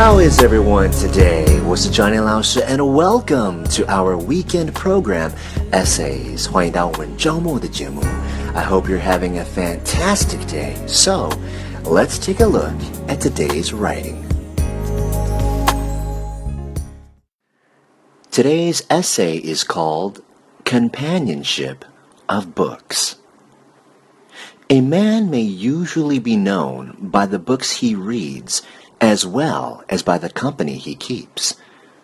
How is everyone today? 我是 Johnny 老师 and welcome to our weekend program Essays. 欢迎到我们周末的节目。I hope you're having a fantastic day. So, let's take a look at today's writing. Today's essay is called Companionship of Books. A man may usually be known by the books he reads as well as by the company he keeps.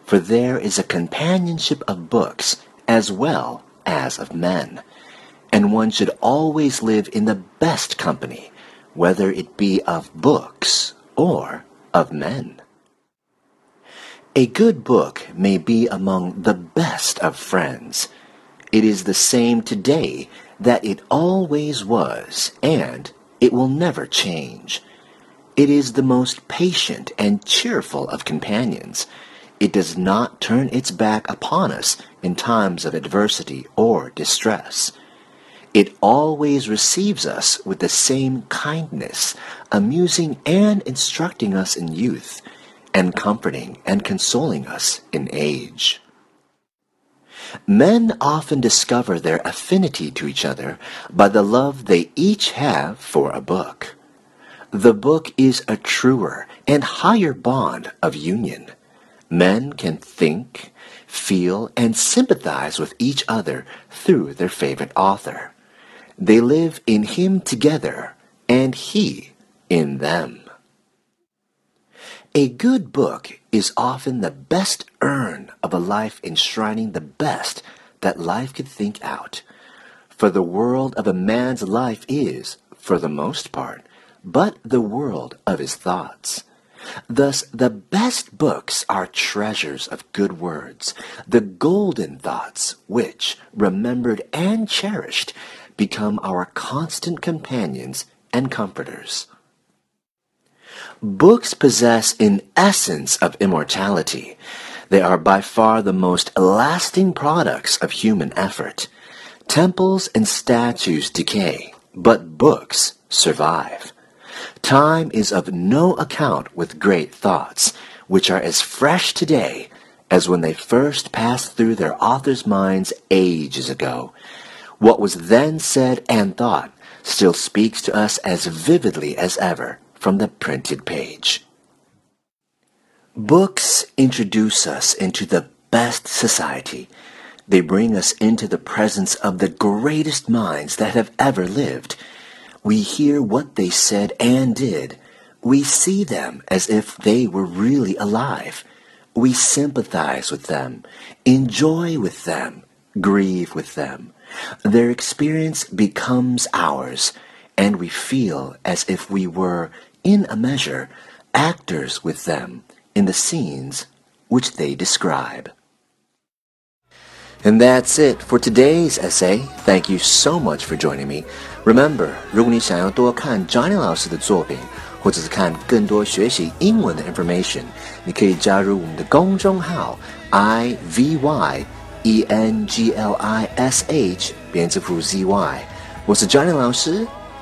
For there is a companionship of books as well as of men. And one should always live in the best company, whether it be of books or of men. A good book may be among the best of friends. It is the same today that it always was, and it will never change. It is the most patient and cheerful of companions. It does not turn its back upon us in times of adversity or distress. It always receives us with the same kindness, amusing and instructing us in youth, and comforting and consoling us in age. Men often discover their affinity to each other by the love they each have for a book. The book is a truer and higher bond of union. Men can think, feel, and sympathize with each other through their favorite author. They live in him together, and he in them. A good book is often the best urn of a life enshrining the best that life could think out. For the world of a man's life is, for the most part, but the world of his thoughts. Thus, the best books are treasures of good words, the golden thoughts which, remembered and cherished, become our constant companions and comforters. Books possess an essence of immortality. They are by far the most lasting products of human effort. Temples and statues decay, but books survive. Time is of no account with great thoughts, which are as fresh today as when they first passed through their author's minds ages ago. What was then said and thought still speaks to us as vividly as ever from the printed page. Books introduce us into the best society. They bring us into the presence of the greatest minds that have ever lived. We hear what they said and did. We see them as if they were really alive. We sympathize with them, enjoy with them, grieve with them. Their experience becomes ours, and we feel as if we were, in a measure, actors with them in the scenes which they describe. And that's it for today's essay. Thank you so much for joining me. Remember，如果你想要多看 Johnny 老师的作品，或者是看更多学习英文的 information，你可以加入我们的公众号 i v y e n g l i s h 编字符 z y。我是 Johnny 老师